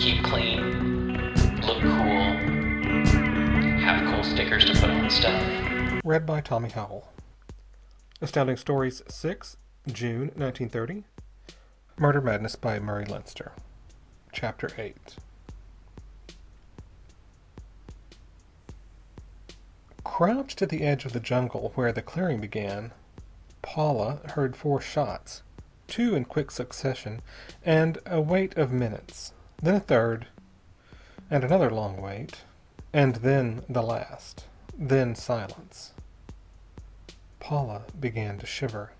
Keep clean, look cool, have cool stickers to put on stuff. Read by Tommy Howell. Astounding Stories 6, June 1930. Murder Madness by Murray Leinster. Chapter 8. Crouched at the edge of the jungle where the clearing began, Paula heard four shots, two in quick succession, and a wait of minutes, then a third, and another long wait, and then the last, then silence. Paula began to shiver.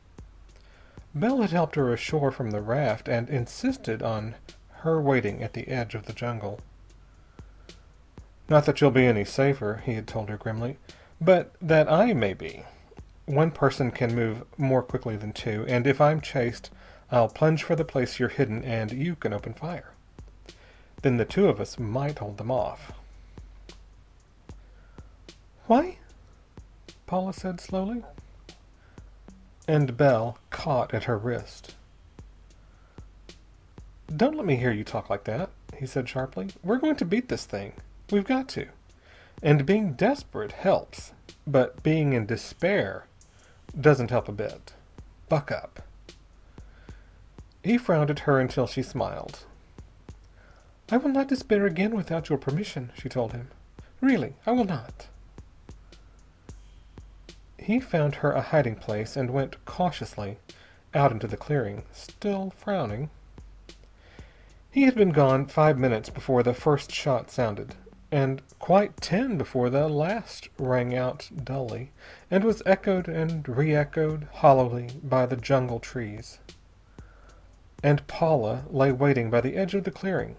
Bell had helped her ashore from the raft and insisted on her waiting at the edge of the jungle. Not that you'll be any safer, he had told her grimly, but that I may be. One person can move more quickly than two, and if I'm chased, I'll plunge for the place you're hidden and you can open fire. Then the two of us might hold them off. Why? Paula said slowly. And Bell caught at her wrist. Don't let me hear you talk like that, he said sharply. We're going to beat this thing. We've got to. And being desperate helps, but being in despair doesn't help a bit. Buck up. He frowned at her until she smiled. I will not despair again without your permission, she told him. Really, I will not. He found her a hiding place and went cautiously out into the clearing, still frowning. He had been gone five minutes before the first shot sounded, and quite ten before the last rang out dully, and was echoed and re-echoed hollowly by the jungle trees. And Paula lay waiting by the edge of the clearing,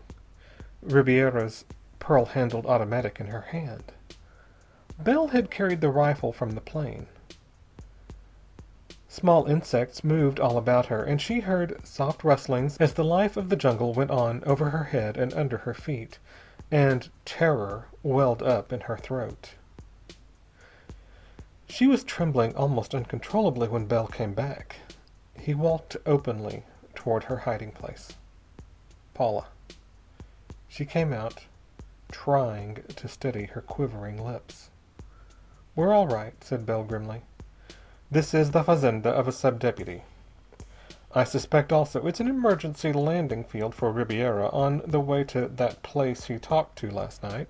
Ribiera's pearl-handled automatic in her hand. Bell had carried the rifle from the plane. Small insects moved all about her, and she heard soft rustlings as the life of the jungle went on over her head and under her feet, and terror welled up in her throat. She was trembling almost uncontrollably when Bell came back. He walked openly toward her hiding place. Paula. She came out, trying to steady her quivering lips. We're all right, said Bell grimly. This is the fazenda of a sub-deputy. I suspect also it's an emergency landing field for Ribiera on the way to that place he talked to last night.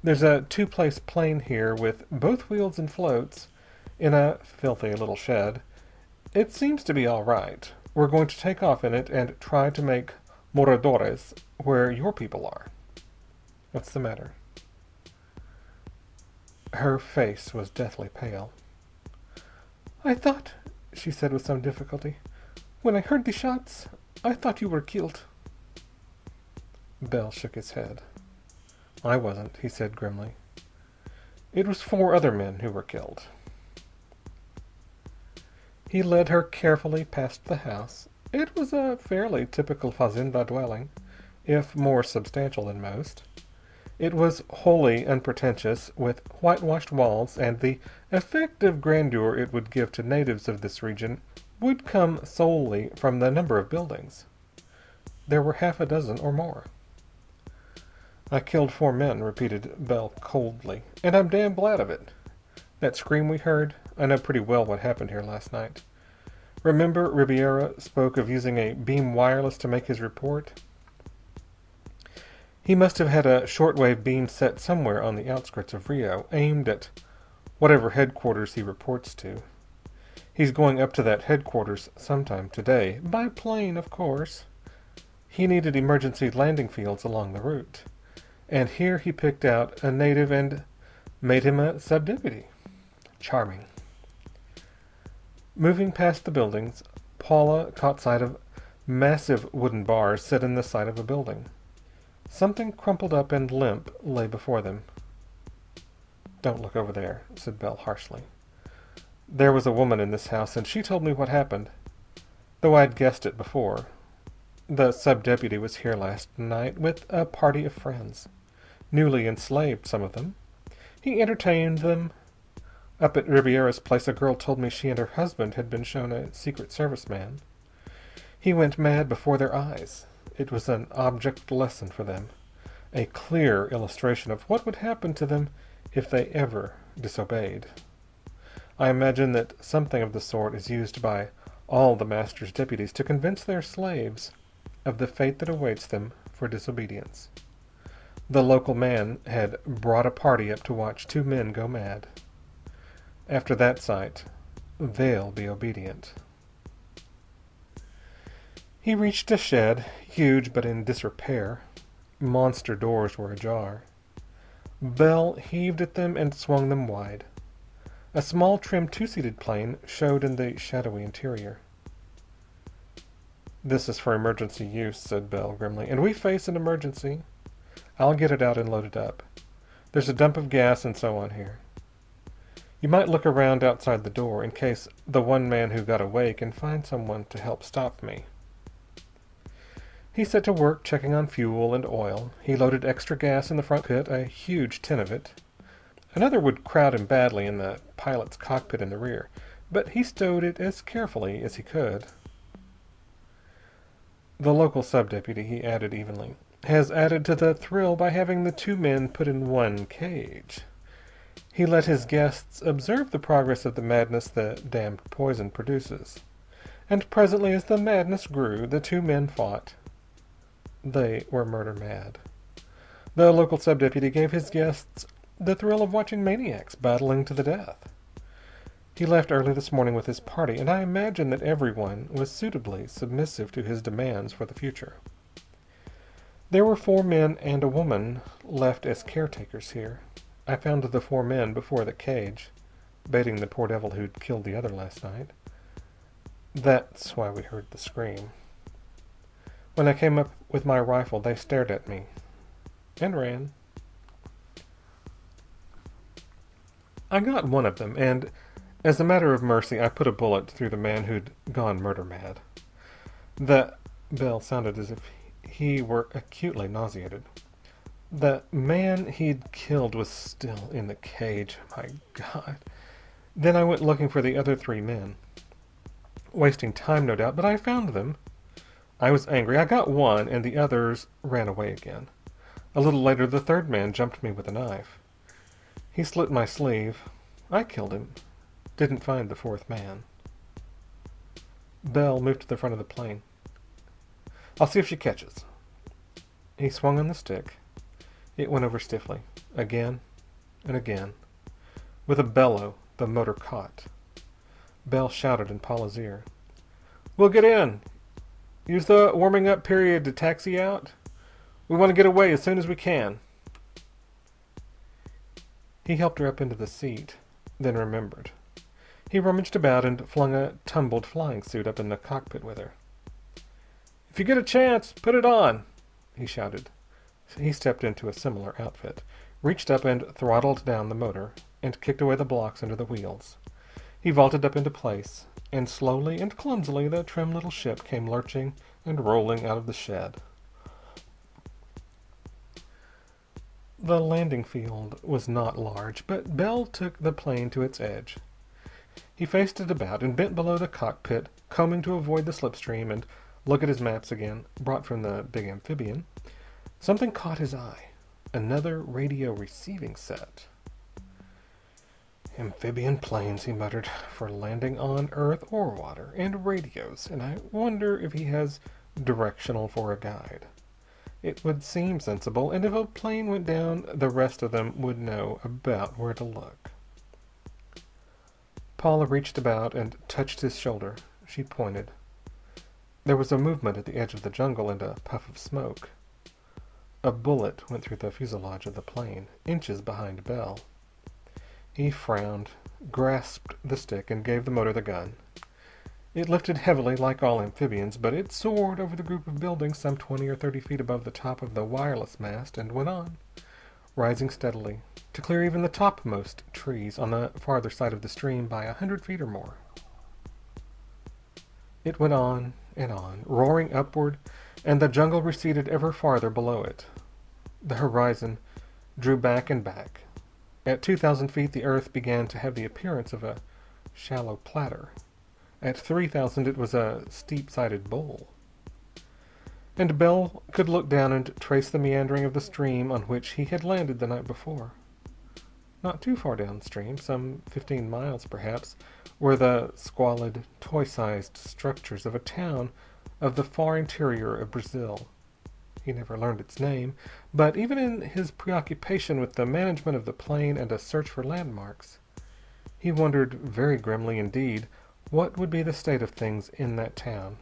There's a two-place plane here with both wheels and floats in a filthy little shed. It seems to be all right. We're going to take off in it and try to make Moradores where your people are. What's the matter? Her face was deathly pale. I thought, she said with some difficulty, when I heard the shots, I thought you were killed. Bell shook his head. I wasn't, he said grimly. It was four other men who were killed. He led her carefully past the house. It was a fairly typical fazenda dwelling, if more substantial than most. It was wholly unpretentious, with whitewashed walls, and the effect of grandeur it would give to natives of this region would come solely from the number of buildings. There were half a dozen or more. I killed four men, repeated Bell coldly, and I'm damn glad of it. That scream we heard, I know pretty well what happened here last night. Remember Ribiera spoke of using a beam wireless to make his report? He must have had a shortwave beam set somewhere on the outskirts of Rio, aimed at Whatever headquarters he reports to. He's going up to that headquarters sometime today. By plane, of course. He needed emergency landing fields along the route. And here he picked out a native and made him a subdeputy. Charming. Moving past the buildings, Paula caught sight of massive wooden bars set in the side of a building. Something crumpled up and limp lay before them. "Don't look over there," said Bell harshly. "There was a woman in this house, and she told me what happened, though I'd guessed it before. The sub deputy was here last night with a party of friends. Newly enslaved, some of them. He entertained them. Up at Ribiera's place a girl told me she and her husband had been shown a Secret Service man. He went mad before their eyes. It was an object lesson for them, a clear illustration of what would happen to them if they ever disobeyed. I imagine that something of the sort is used by all the Master's deputies to convince their slaves of the fate that awaits them for disobedience. The local man had brought a party up to watch two men go mad. After that sight, they'll be obedient. He reached a shed, huge but in disrepair. Monster doors were ajar. Bell heaved at them and swung them wide. A small, trim, two-seated plane showed in the shadowy interior. "This is for emergency use," said Bell grimly. "And we face an emergency. I'll get it out and load it up. There's a dump of gas and so on here. You might look around outside the door, in case the one man who got away can find someone to help stop me." He set to work checking on fuel and oil. He loaded extra gas in the front pit, a huge tin of it. Another would crowd him badly in the pilot's cockpit in the rear, but he stowed it as carefully as he could. The local sub-deputy, he added evenly, has added to the thrill by having the two men put in one cage. He let his guests observe the progress of the madness the damned poison produces. And presently, as the madness grew, the two men fought. They were murder mad. The local sub-deputy gave his guests the thrill of watching maniacs battling to the death. He left early this morning with his party, and I imagine that everyone was suitably submissive to his demands for the future. There were four men and a woman left as caretakers here. I found the four men before the cage, baiting the poor devil who'd killed the other last night. That's why we heard the scream. When I came up with my rifle, they stared at me and ran. I got one of them, and as a matter of mercy I put a bullet through the man who'd gone murder mad. The Bell sounded as if he were acutely nauseated. The man he'd killed was still in the cage. My God. Then I went looking for the other three men. Wasting time, no doubt, but I found them. I was angry. I got one, and the others ran away again. A little later the third man jumped me with a knife. He slit my sleeve. I killed him. Didn't find the fourth man. Bell moved to the front of the plane. I'll see if she catches. He swung on the stick. It went over stiffly. Again and again. With a bellow, the motor caught. Bell shouted in Paula's ear. "We'll get in. Use the warming up period to taxi out. We want to get away as soon as we can." He helped her up into the seat, then remembered. He rummaged about and flung a tumbled flying suit up in the cockpit with her. "If you get a chance, put it on!" he shouted. He stepped into a similar outfit, reached up and throttled down the motor, and kicked away the blocks under the wheels. He vaulted up into place, and slowly and clumsily the trim little ship came lurching and rolling out of the shed. The landing field was not large, but Bell took the plane to its edge. He faced it about and bent below the cockpit, combing to avoid the slipstream and look at his maps again, brought from the big amphibian. Something caught his eye. Another radio receiving set. Amphibian planes, he muttered, for landing on Earth or water, and radios, and I wonder if he has directional for a guide. It would seem sensible, and if a plane went down, the rest of them would know about where to look. Paula reached about and touched his shoulder. She pointed. There was a movement at the edge of the jungle, and a puff of smoke. A bullet went through the fuselage of the plane, inches behind Bell. He frowned, grasped the stick, and gave the motor the gun. It lifted heavily, like all amphibians, but it soared over the group of buildings some twenty or thirty feet above the top of the wireless mast, and went on, rising steadily, to clear even the topmost trees on the farther side of the stream by a hundred feet or more. It went on and on, roaring upward, and the jungle receded ever farther below it. The horizon drew back and back. At two thousand feet the earth began to have the appearance of a shallow platter. At three thousand it was a steep-sided bowl. And Bell could look down and trace the meandering of the stream on which he had landed the night before. Not too far downstream, some fifteen miles perhaps, were the squalid, toy-sized structures of a town of the far interior of Brazil. He never learned its name, but even in his preoccupation with the management of the plane and a search for landmarks, he wondered very grimly indeed what would be the state of things in that town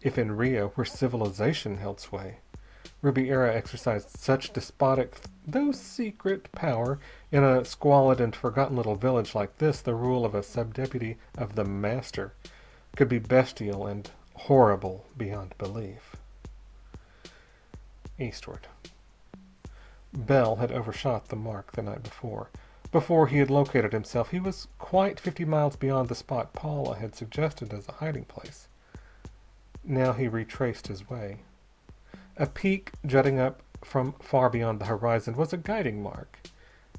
if in Rio, where civilization held sway, Ribiera exercised such despotic, though secret, power, in a squalid and forgotten little village like this, the rule of a subdeputy of the Master could be bestial and horrible beyond belief. Eastward. Bell had overshot the mark the night before. Before he had located himself, he was quite fifty miles beyond the spot Paula had suggested as a hiding place. Now he retraced his way. A peak jutting up from far beyond the horizon was a guiding mark.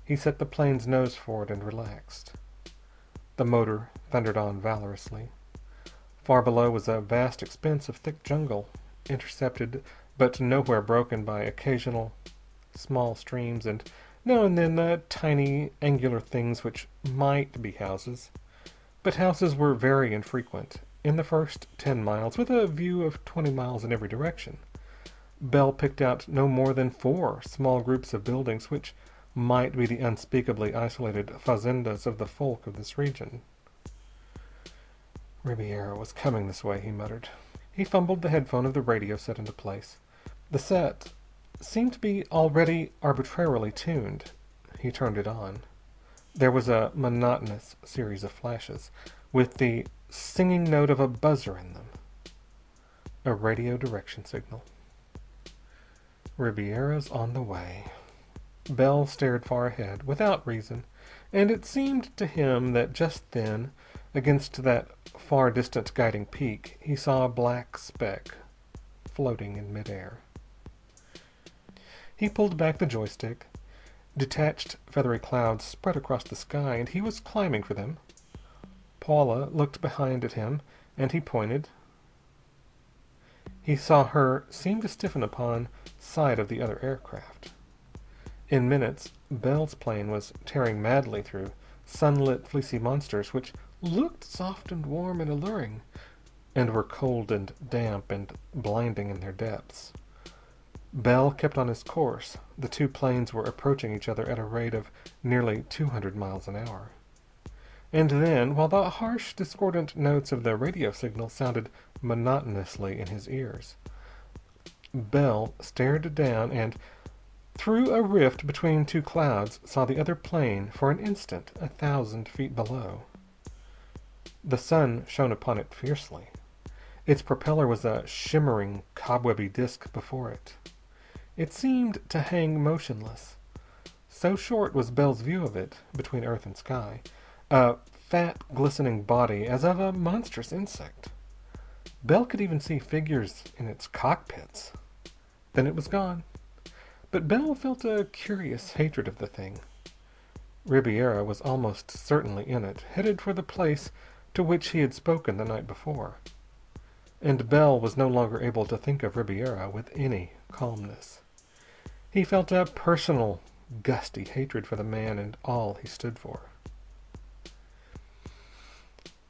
He set the plane's nose for it and relaxed. The motor thundered on valorously. Far below was a vast expanse of thick jungle, intercepted but nowhere broken by occasional small streams and now and then the tiny angular things which might be houses. But houses were very infrequent, in the first ten miles, with a view of twenty miles in every direction, Bell picked out no more than four small groups of buildings which might be the unspeakably isolated fazendas of the folk of this region. Ribiera was coming this way, he muttered. He fumbled the headphone of the radio set into place. The set seemed to be already arbitrarily tuned. He turned it on. There was a monotonous series of flashes, with the singing note of a buzzer in them. A radio direction signal. Ribiera's on the way. Bell stared far ahead, without reason, and it seemed to him that just then, against that far distant guiding peak, he saw a black speck floating in midair. He pulled back the joystick. Detached feathery clouds spread across the sky, and he was climbing for them. Paula looked behind at him, and he pointed. He saw her seem to stiffen upon sight of the other aircraft. In minutes, Bell's plane was tearing madly through sunlit, fleecy monsters which looked soft and warm and alluring, and were cold and damp and blinding in their depths. Bell kept on his course. The two planes were approaching each other at a rate of nearly two hundred miles an hour. And then, while the harsh, discordant notes of the radio signal sounded monotonously in his ears, Bell stared down and, through a rift between two clouds, saw the other plane for an instant a thousand feet below. The sun shone upon it fiercely. Its propeller was a shimmering, cobwebby disk before it. It seemed to hang motionless. So short was Bell's view of it, between earth and sky, a fat, glistening body as of a monstrous insect. Bell could even see figures in its cockpits. Then it was gone. But Bell felt a curious hatred of the thing. Ribiera was almost certainly in it, headed for the place to which he had spoken the night before. And Bell was no longer able to think of Ribiera with any calmness. He felt a personal, gusty hatred for the man and all he stood for.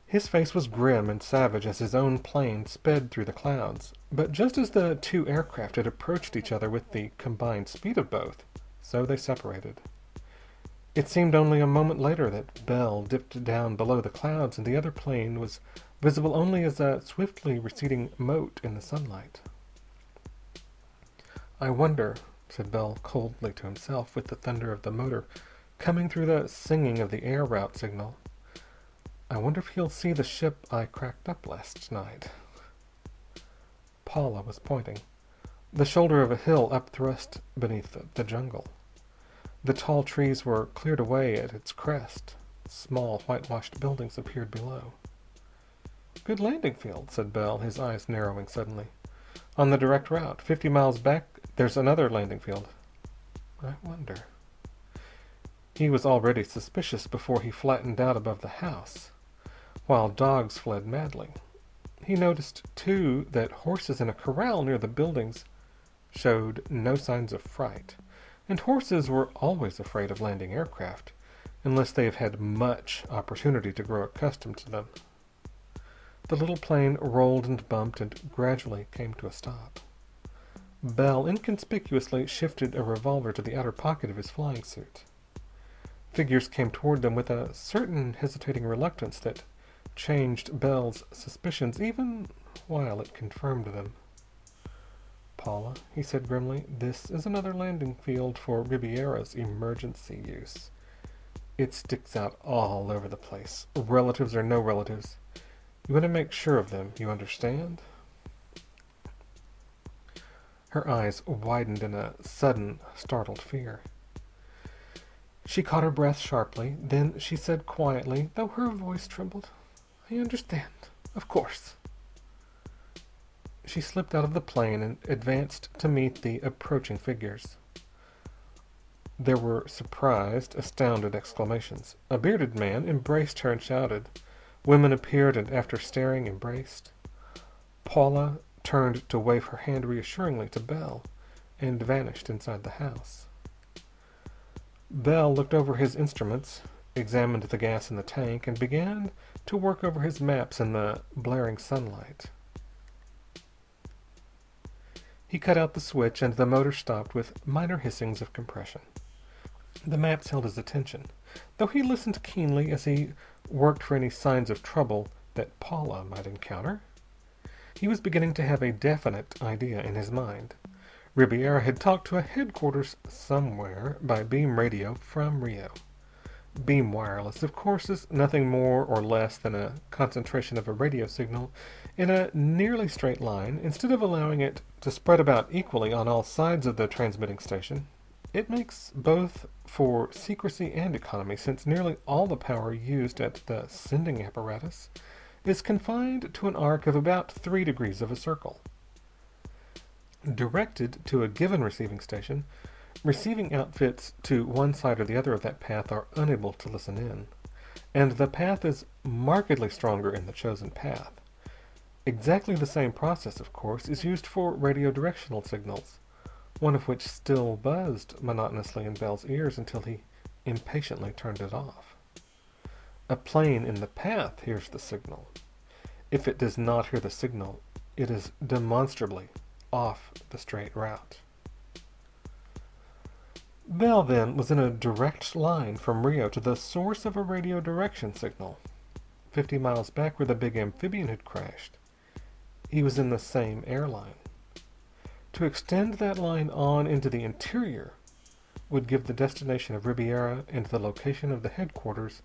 His face was grim and savage as his own plane sped through the clouds. But just as the two aircraft had approached each other with the combined speed of both, so they separated. It seemed only a moment later that Bell dipped down below the clouds and the other plane was visible only as a swiftly receding mote in the sunlight. I wonder, said Bell coldly to himself, with the thunder of the motor coming through the singing of the air route signal. I wonder if he'll see the ship I cracked up last night. Paula was pointing. The shoulder of a hill upthrust beneath the jungle. The tall trees were cleared away at its crest. Small, whitewashed buildings appeared below. Good landing field, said Bell, his eyes narrowing suddenly. On the direct route. Fifty miles back, there's another landing field. I wonder. He was already suspicious before he flattened out above the house, while dogs fled madly. He noticed, too, that horses in a corral near the buildings showed no signs of fright. And horses were always afraid of landing aircraft, unless they have had much opportunity to grow accustomed to them. The little plane rolled and bumped and gradually came to a stop. Bell inconspicuously shifted a revolver to the outer pocket of his flying suit. Figures came toward them with a certain hesitating reluctance that changed Bell's suspicions even while it confirmed them. Paula, he said grimly, this is another landing field for Ribiera's emergency use. It sticks out all over the place. Relatives or no relatives. You want to make sure of them, you understand? Her eyes widened in a sudden, startled fear. She caught her breath sharply. Then she said quietly, though her voice trembled, I understand. Of course. She slipped out of the plane and advanced to meet the approaching figures. There were surprised, astounded exclamations. A bearded man embraced her and shouted. Women appeared and, after staring, embraced. Paula turned to wave her hand reassuringly to Bell and vanished inside the house. Bell looked over his instruments, examined the gas in the tank, and began to work over his maps in the blaring sunlight. He cut out the switch, and the motor stopped with minor hissings of compression. The maps held his attention, though he listened keenly as he worked for any signs of trouble that Paula might encounter. He was beginning to have a definite idea in his mind. Ribiera had talked to a headquarters somewhere by beam radio from Rio. Beam wireless, of course, is nothing more or less than a concentration of a radio signal in a nearly straight line, instead of allowing it to spread about equally on all sides of the transmitting station. It makes both for secrecy and economy, since nearly all the power used at the sending apparatus is confined to an arc of about three degrees of a circle. Directed to a given receiving station, Receiving outfits to one side or the other of that path are unable to listen in. And the path is markedly stronger in the chosen path. Exactly the same process, of course, is used for radio directional signals, one of which still buzzed monotonously in Bell's ears until he impatiently turned it off. A plane in the path hears the signal. If it does not hear the signal, it is demonstrably off the straight route. Bell, then, was in a direct line from Rio to the source of a radio direction signal, fifty miles back where the big amphibian had crashed. He was in the same airline. To extend that line on into the interior would give the destination of Ribiera and the location of the headquarters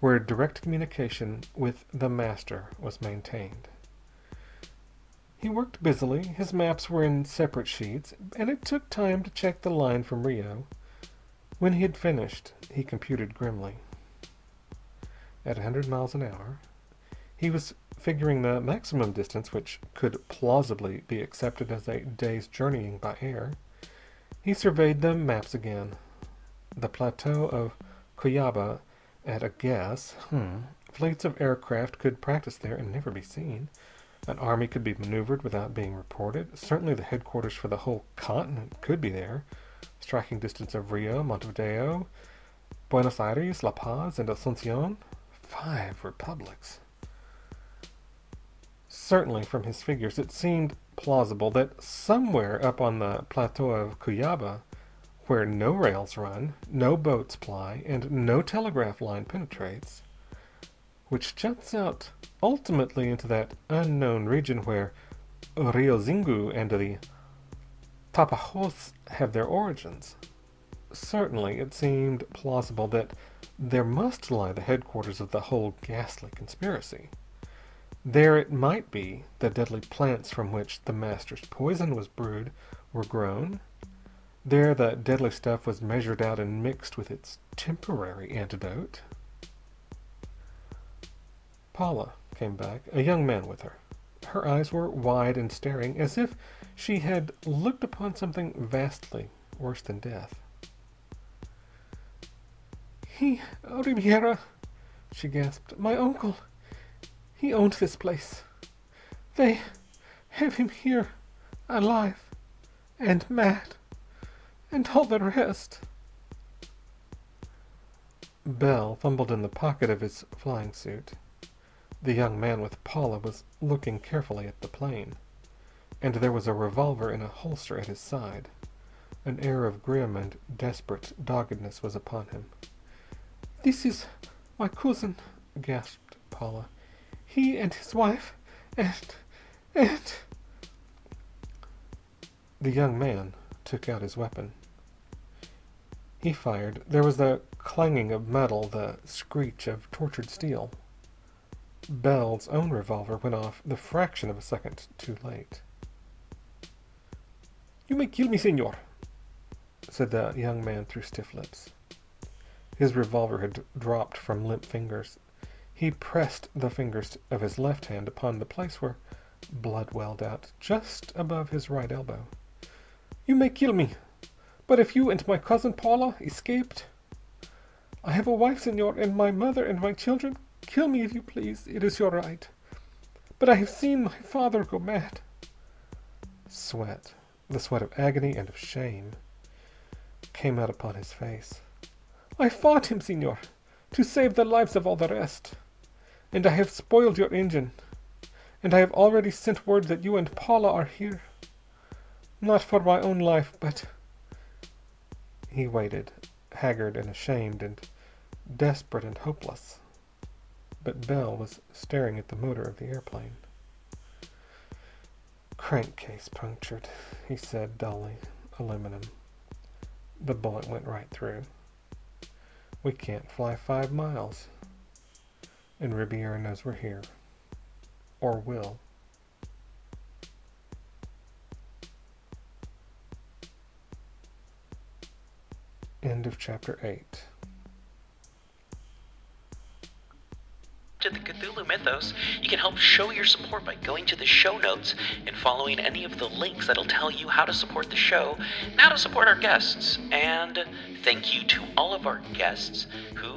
where direct communication with the Master was maintained. He worked busily. His maps were in separate sheets, and it took time to check the line from Rio when he had finished, he computed grimly. At a hundred miles an hour, he was figuring the maximum distance which could plausibly be accepted as a day's journeying by air. He surveyed the maps again. The plateau of Cuyaba at a guess. Hmm. Fleets of aircraft could practice there and never be seen. An army could be maneuvered without being reported. Certainly the headquarters for the whole continent could be there striking distance of Rio, Montevideo, Buenos Aires, La Paz, and Asuncion. Five republics. Certainly, from his figures, it seemed plausible that somewhere up on the plateau of Cuyaba, where no rails run, no boats ply, and no telegraph line penetrates, which juts out ultimately into that unknown region where Rio Xingu and the Tapajos have their origins. Certainly, it seemed plausible that there must lie the headquarters of the whole ghastly conspiracy. There it might be the deadly plants from which the Master's poison was brewed were grown. There the deadly stuff was measured out and mixed with its temporary antidote. Paula came back, a young man with her. Her eyes were wide and staring, as if she had looked upon something vastly worse than death. "He Ribiera," she gasped. "My uncle. He owned this place. They have him here, alive and mad and all the rest." Bell fumbled in the pocket of his flying suit. The young man with Paula was looking carefully at the plane, and there was a revolver in a holster at his side. An air of grim and desperate doggedness was upon him. "This is my cousin," gasped Paula. "He and his wife and and The young man took out his weapon. He fired. There was the clanging of metal, the screech of tortured steel. Bell's own revolver went off the fraction of a second too late. "You may kill me, senor," said the young man through stiff lips. His revolver had dropped from limp fingers. He pressed the fingers of his left hand upon the place where blood welled out, just above his right elbow. "You may kill me. But if you and my cousin Paula escaped I have a wife, senor, and my mother and my children. Kill me if you please. It is your right. But I have seen my father go mad." Sweat, the sweat of agony and of shame, came out upon his face. I fought him, Senor, to save the lives of all the rest. And I have spoiled your engine. And I have already sent word that you and Paula are here. Not for my own life, but He waited, haggard and ashamed and desperate and hopeless. But Bell was staring at the motor of the airplane. Crankcase punctured, he said dully. Aluminum. The bullet went right through. We can't fly five miles. And Ribiera knows we're here. Or will. End of chapter 8. to the Cthulhu Mythos, you can help show your support by going to the show notes and following any of the links that'll tell you how to support the show and how to support our guests. And thank you to all of our guests who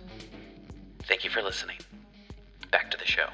Thank you for listening. Back to the show.